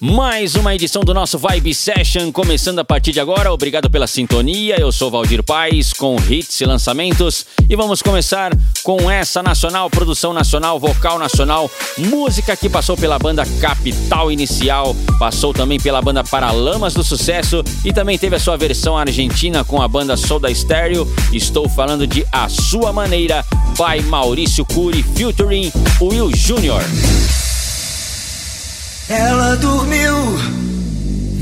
Mais uma edição do nosso Vibe Session começando a partir de agora. Obrigado pela sintonia. Eu sou Valdir Paz com hits e lançamentos e vamos começar com essa nacional, produção nacional, vocal nacional, música que passou pela banda Capital Inicial, passou também pela banda Paralamas do Sucesso e também teve a sua versão argentina com a banda Soda Stereo. Estou falando de A Sua Maneira by Maurício Cury featuring Will Jr. Ela dormiu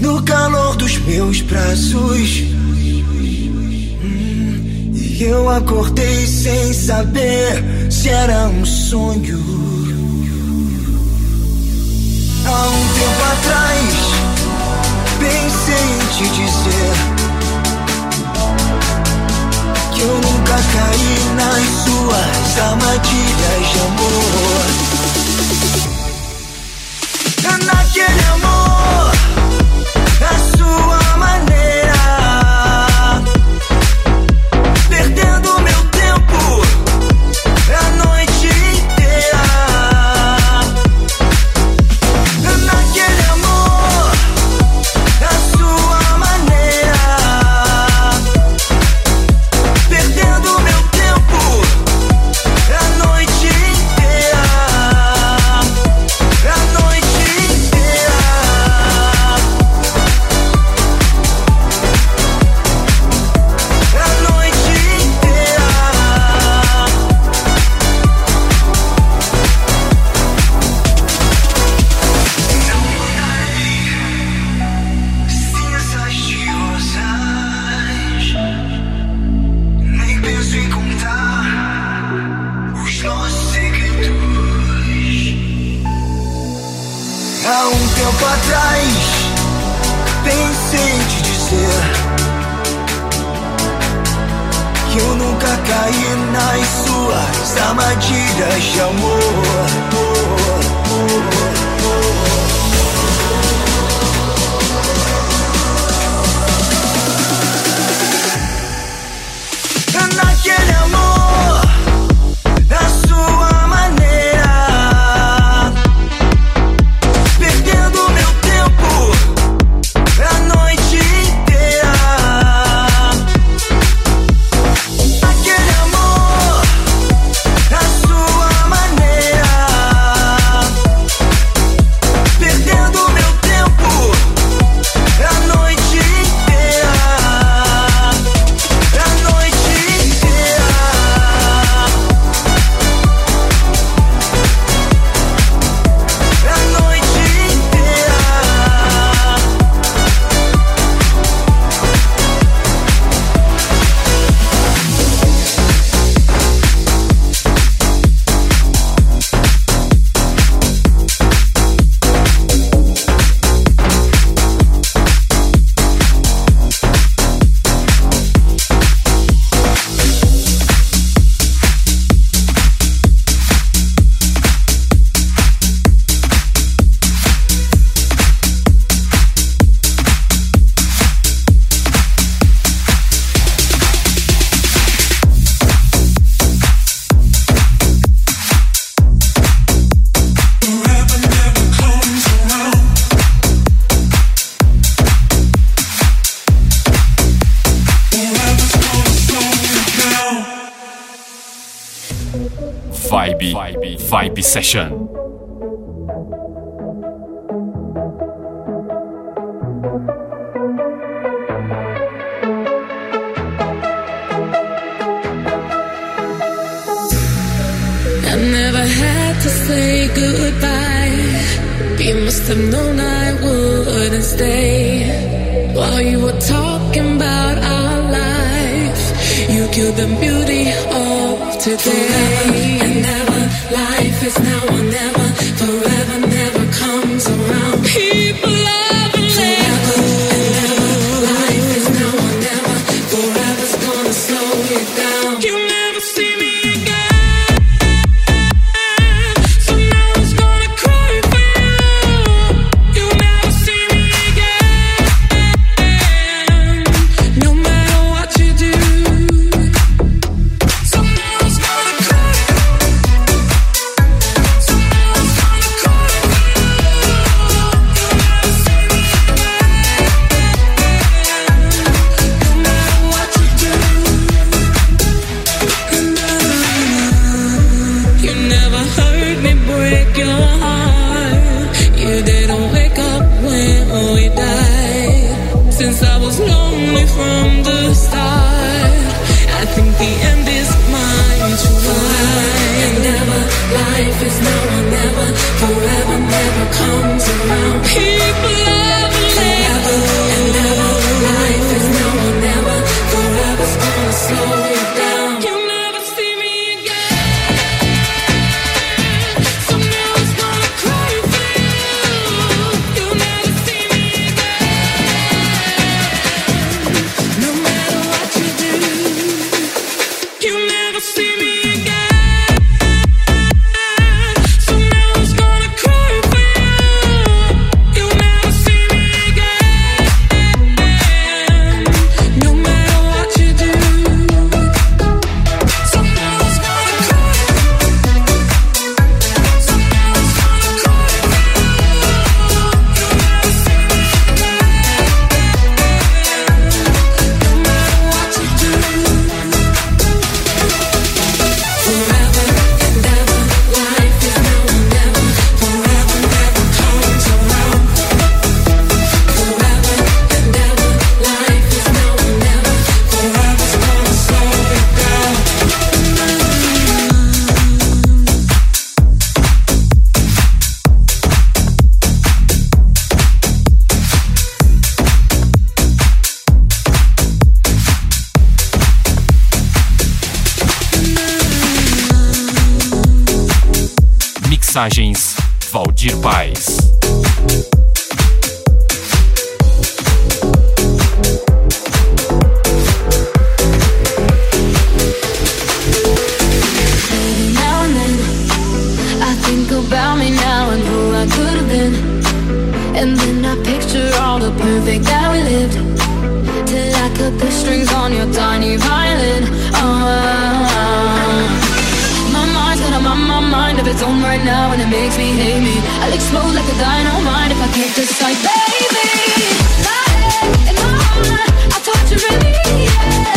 no calor dos meus braços. Hum, e eu acordei sem saber se era um sonho. Há um tempo atrás, pensei em te dizer que eu nunca caí nas suas armadilhas de amor naquele amor, a sua Vibe Session. I never had to say goodbye. Must have known I wouldn't stay. While you were talking about our life, you killed the beauty of today. and never, life now or never. Forever Mensagens Valdir Paz. About me now and who I could have been. And then I picture all the perfect that we lived. Till I cut the strings on your tiny violin. Oh, of its own right now and it makes me hate me. I'll explode like a dynamite if I can't decide. Baby, my head and my heart I torture me, yeah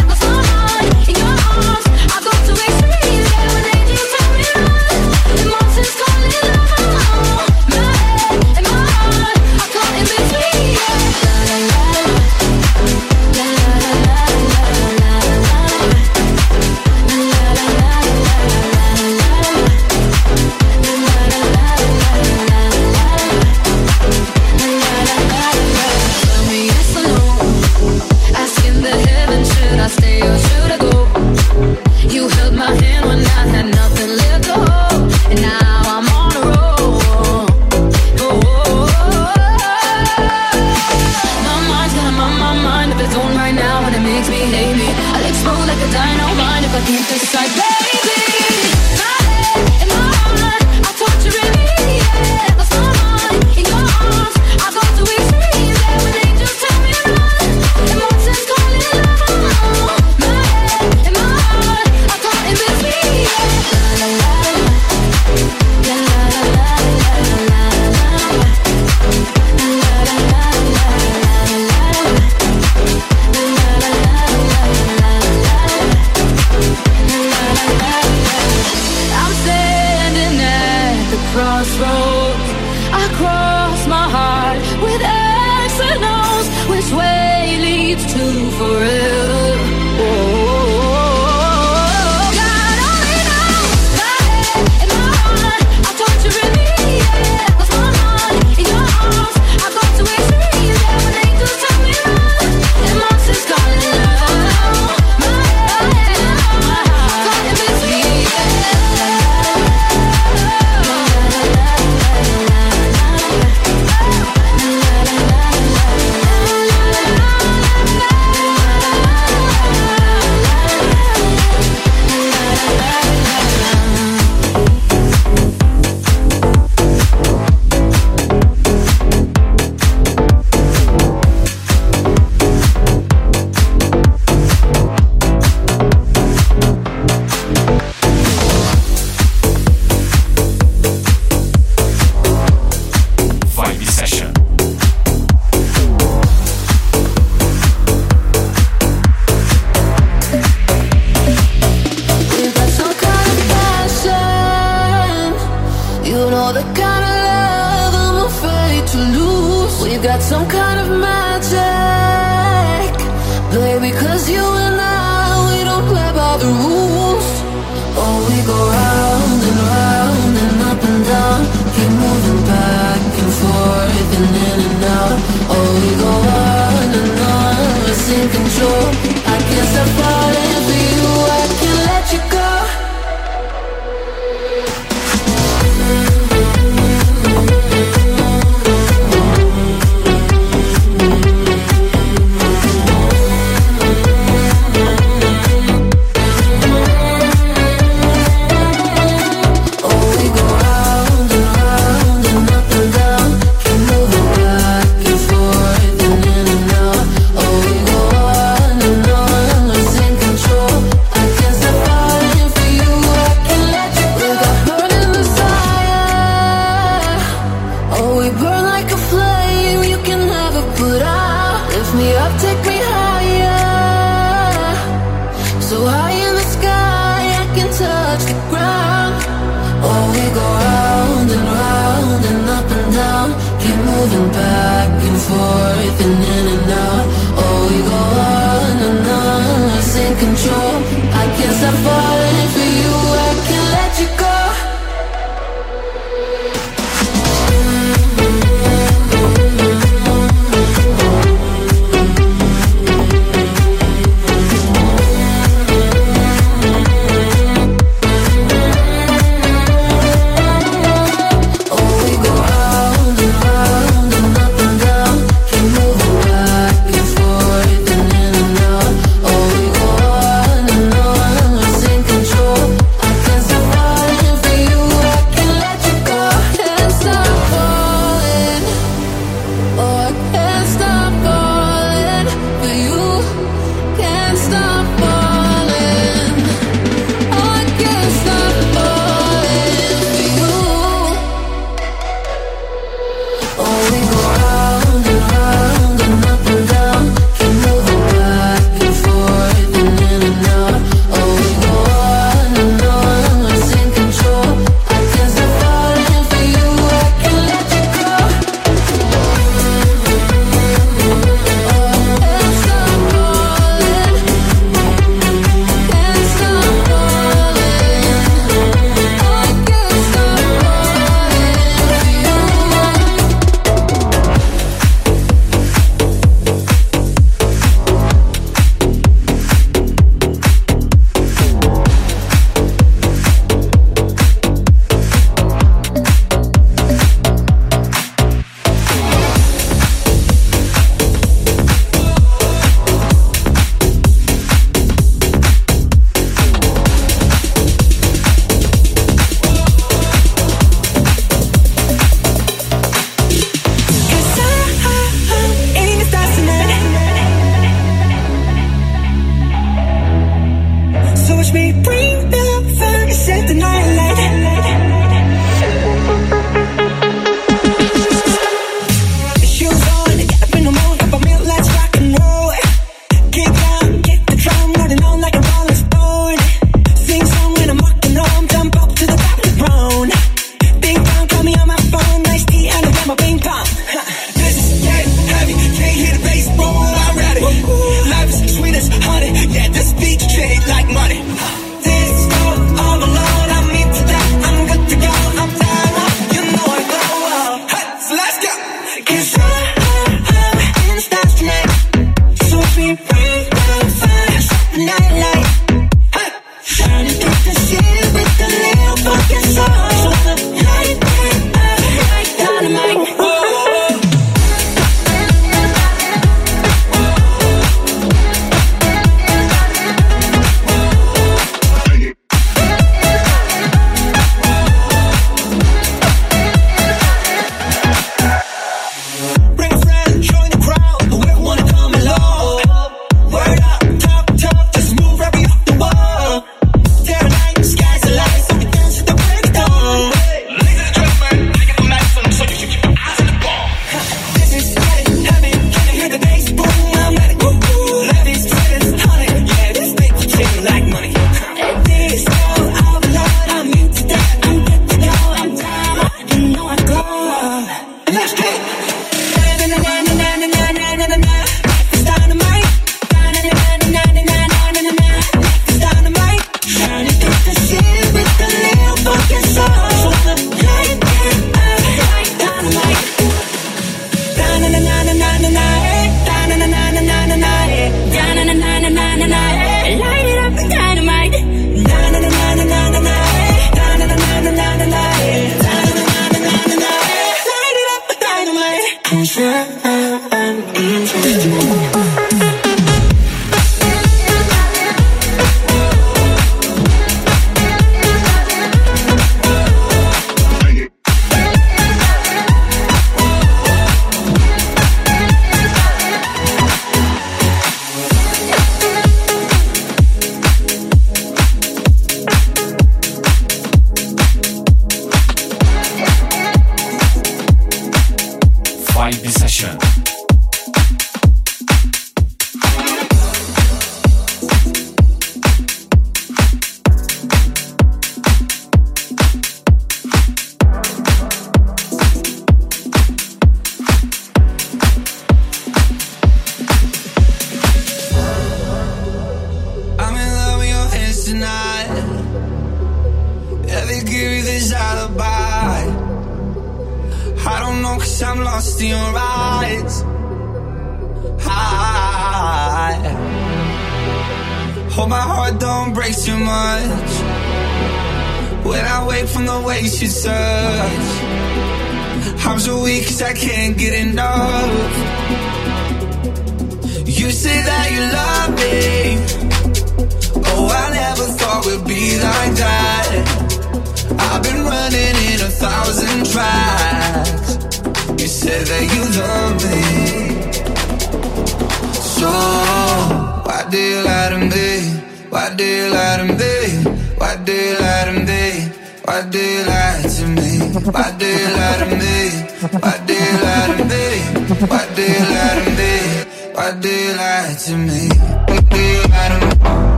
like my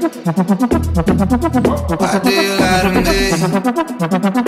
Let's get down, let's to business.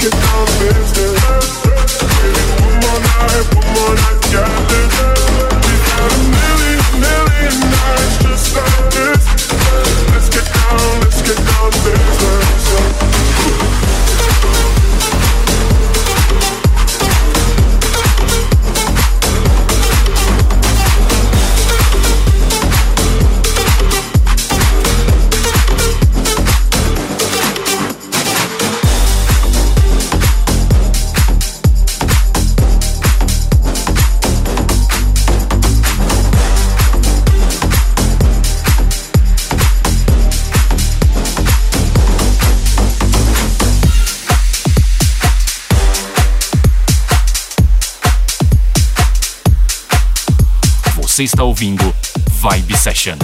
get down, baby. Baby, one more night, one more night, yeah, baby. Você está ouvindo Vibe Session.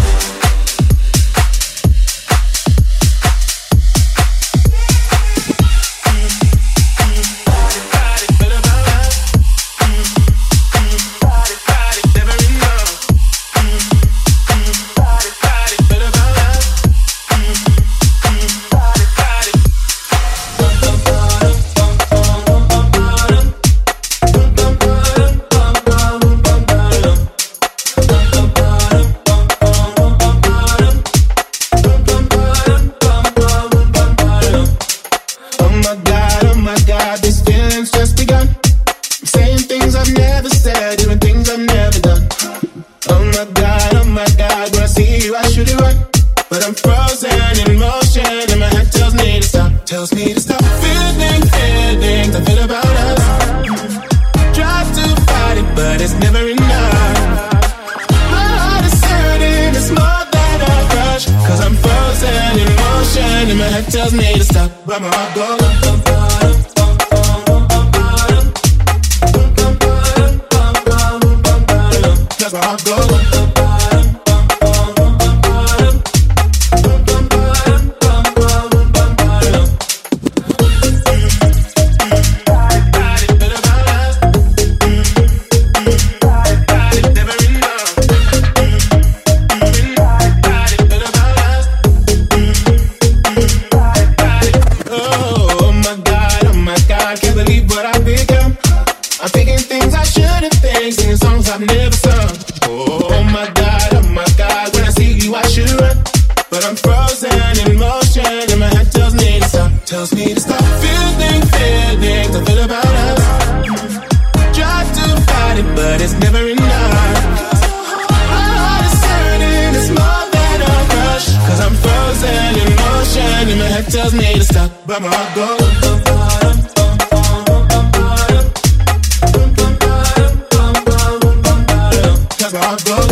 I go.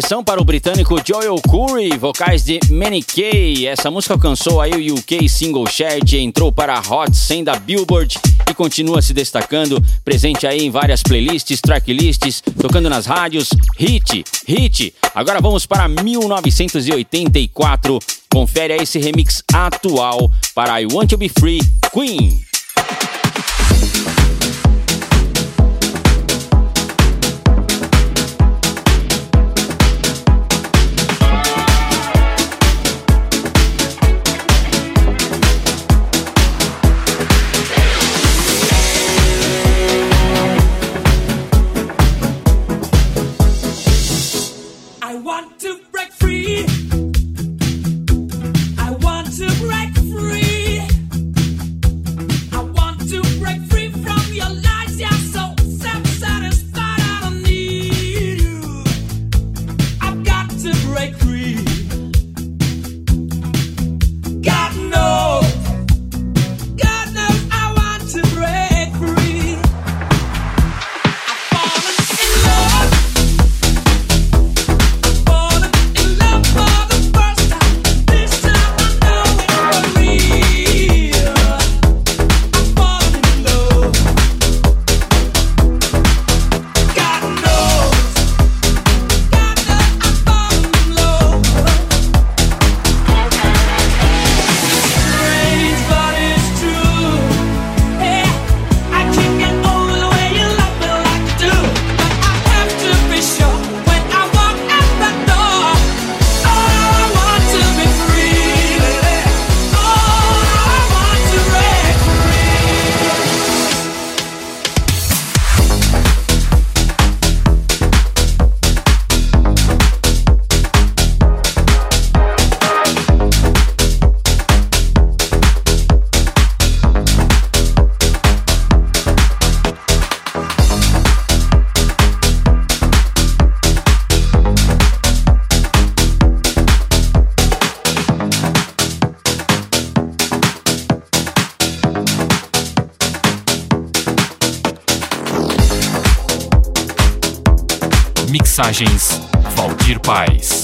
versão para o britânico Joel Curry, vocais de Manny Kay. Essa música alcançou aí o UK Single Chart, entrou para a Hot 100 da Billboard e continua se destacando, presente aí em várias playlists, tracklists, tocando nas rádios. Hit, hit. Agora vamos para 1984. Confere aí esse remix atual para I Want to Be Free, Queen. Imagens Valdir Paz.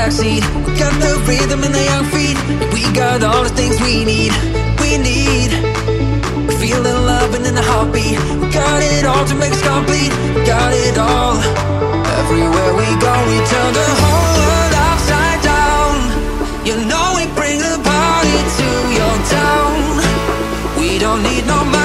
backseat. We got the rhythm and the young feet. We got all the things we need. We need. We feel the love and then the heartbeat. We got it all to make us complete. We got it all. Everywhere we go, we turn the whole world upside down. You know we bring the party to your town. We don't need no.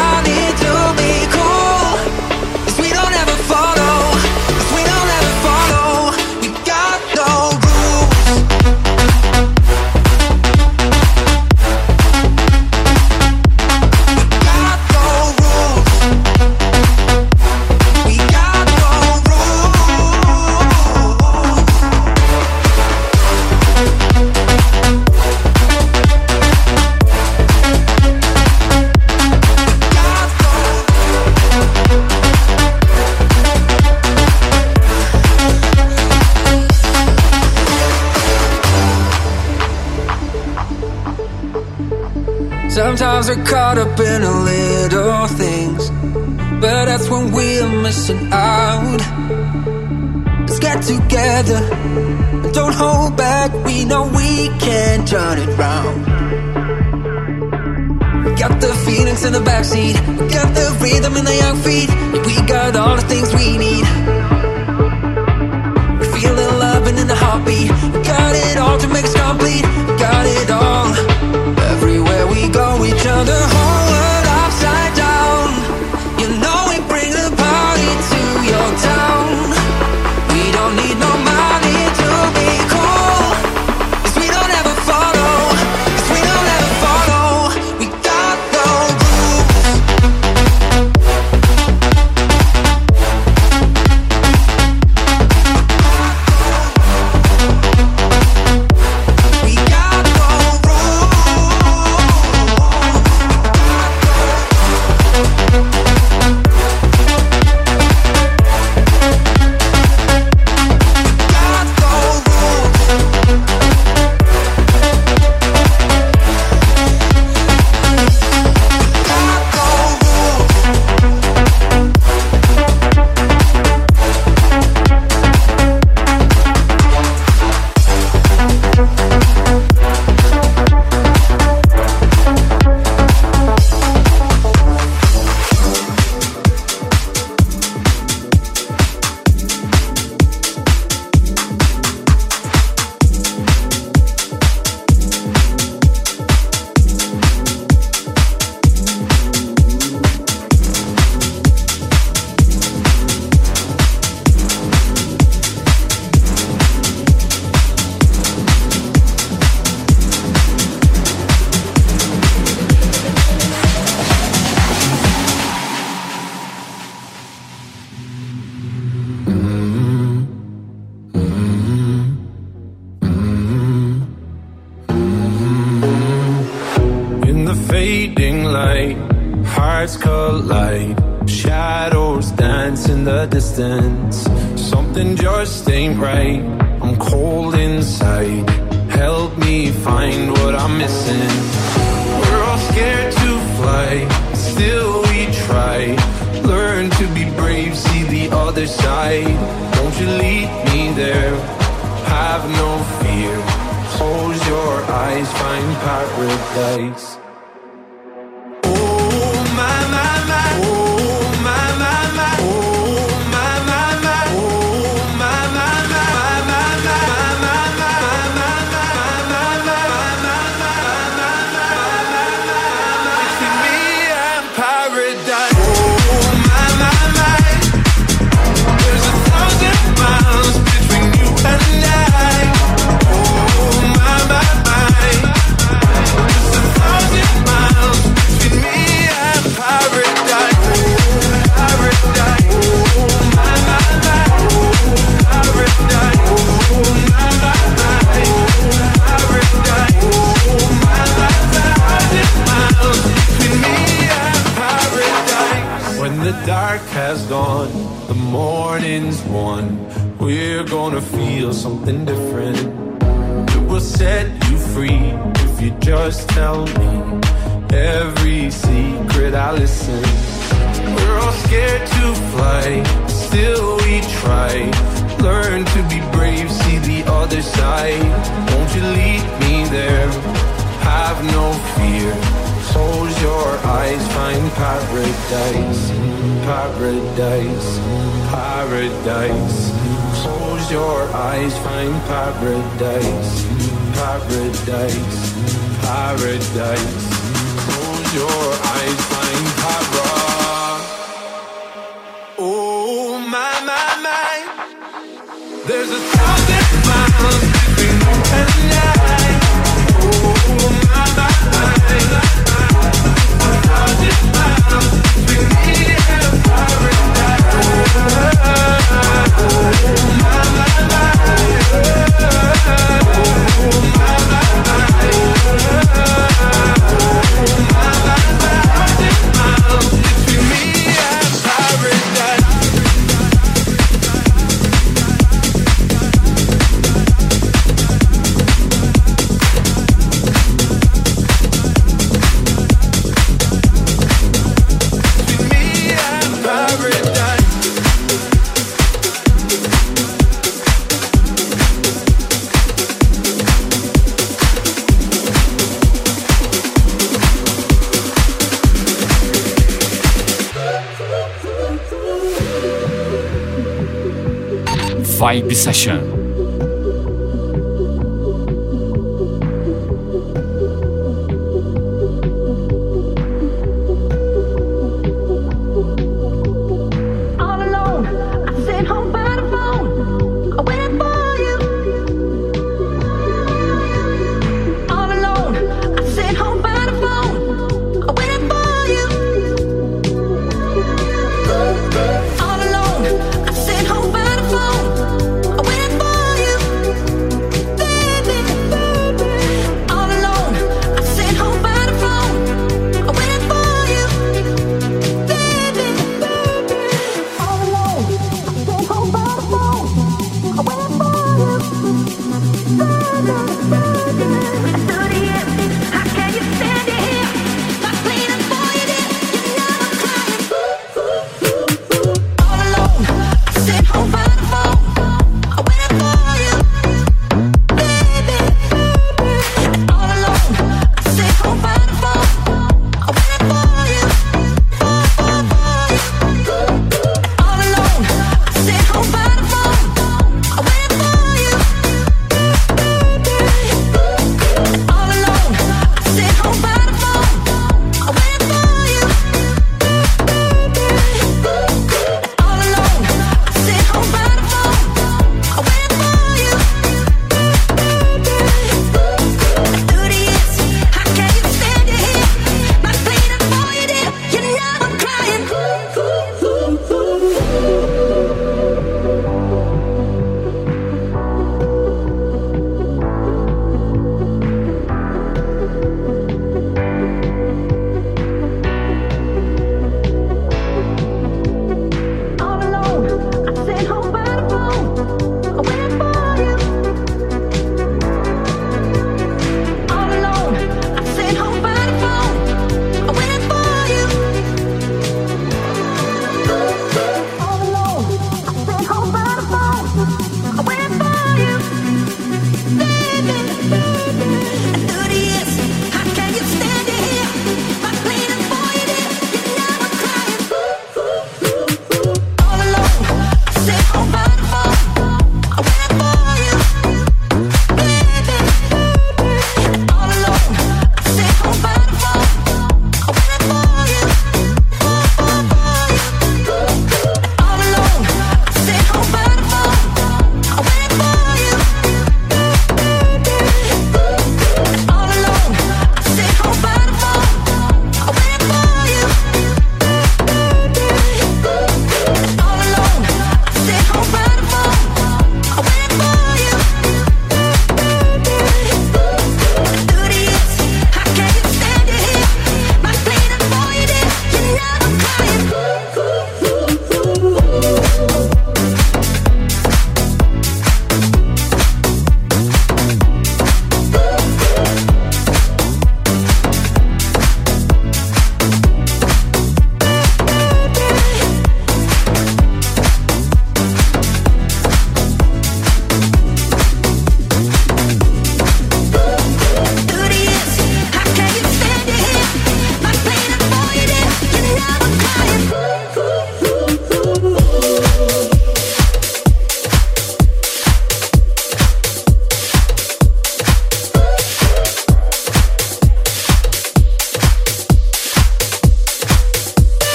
Eyes, find paradise, paradise, paradise. Sai session.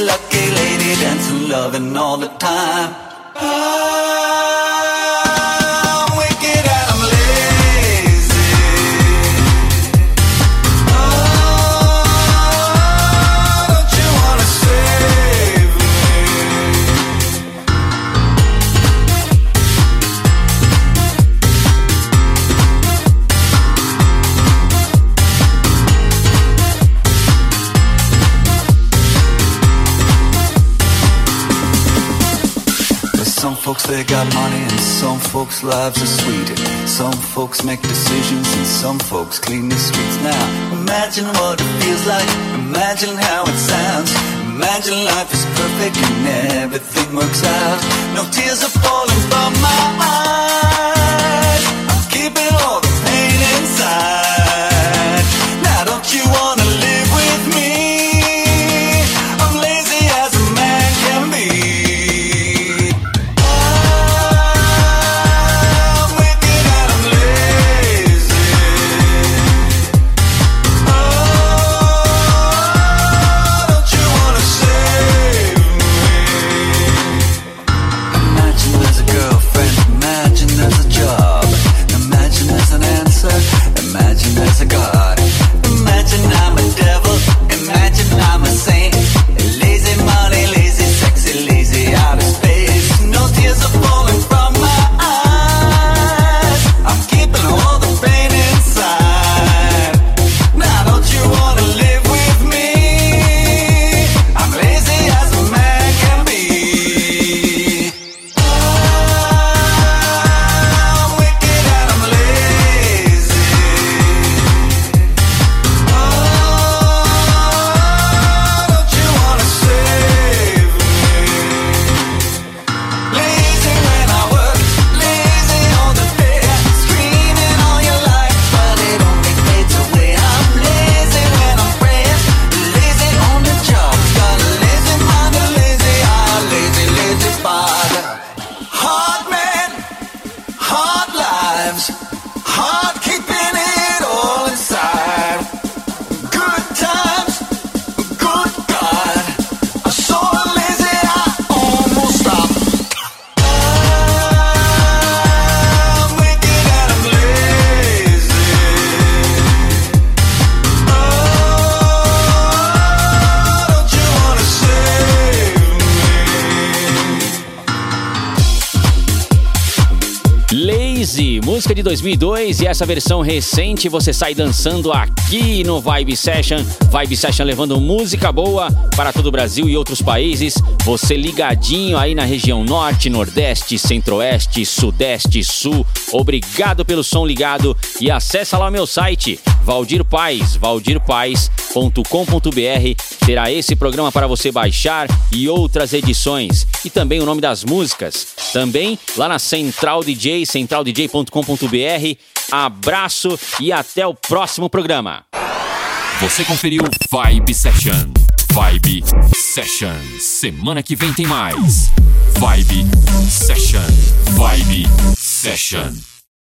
Lucky lady dancing, loving all the time. I'm they got money and some folks lives are sweet. Some folks make decisions and some folks clean the streets. Now imagine what it feels like. Imagine how it sounds. Imagine life is perfect and everything works out. No tears are falling from my eyes. I'm keeping all the pain inside. Now don't you wanna 2002 e essa versão recente você sai dançando aqui no Vibe Session. Vibe Session levando música boa para todo o Brasil e outros países. Você ligadinho aí na região Norte, Nordeste, Centro-Oeste, Sudeste, Sul. Obrigado pelo som ligado e acessa lá o meu site Valdir Paz, valdirpaes.com.br. Terá esse programa para você baixar e outras edições e também o nome das músicas. Também lá na Central DJ, centraldj.com.br. Abraço e até o próximo programa. Você conferiu Vibe Session. Vibe Session. Semana que vem tem mais. Vibe Session. Vibe Session.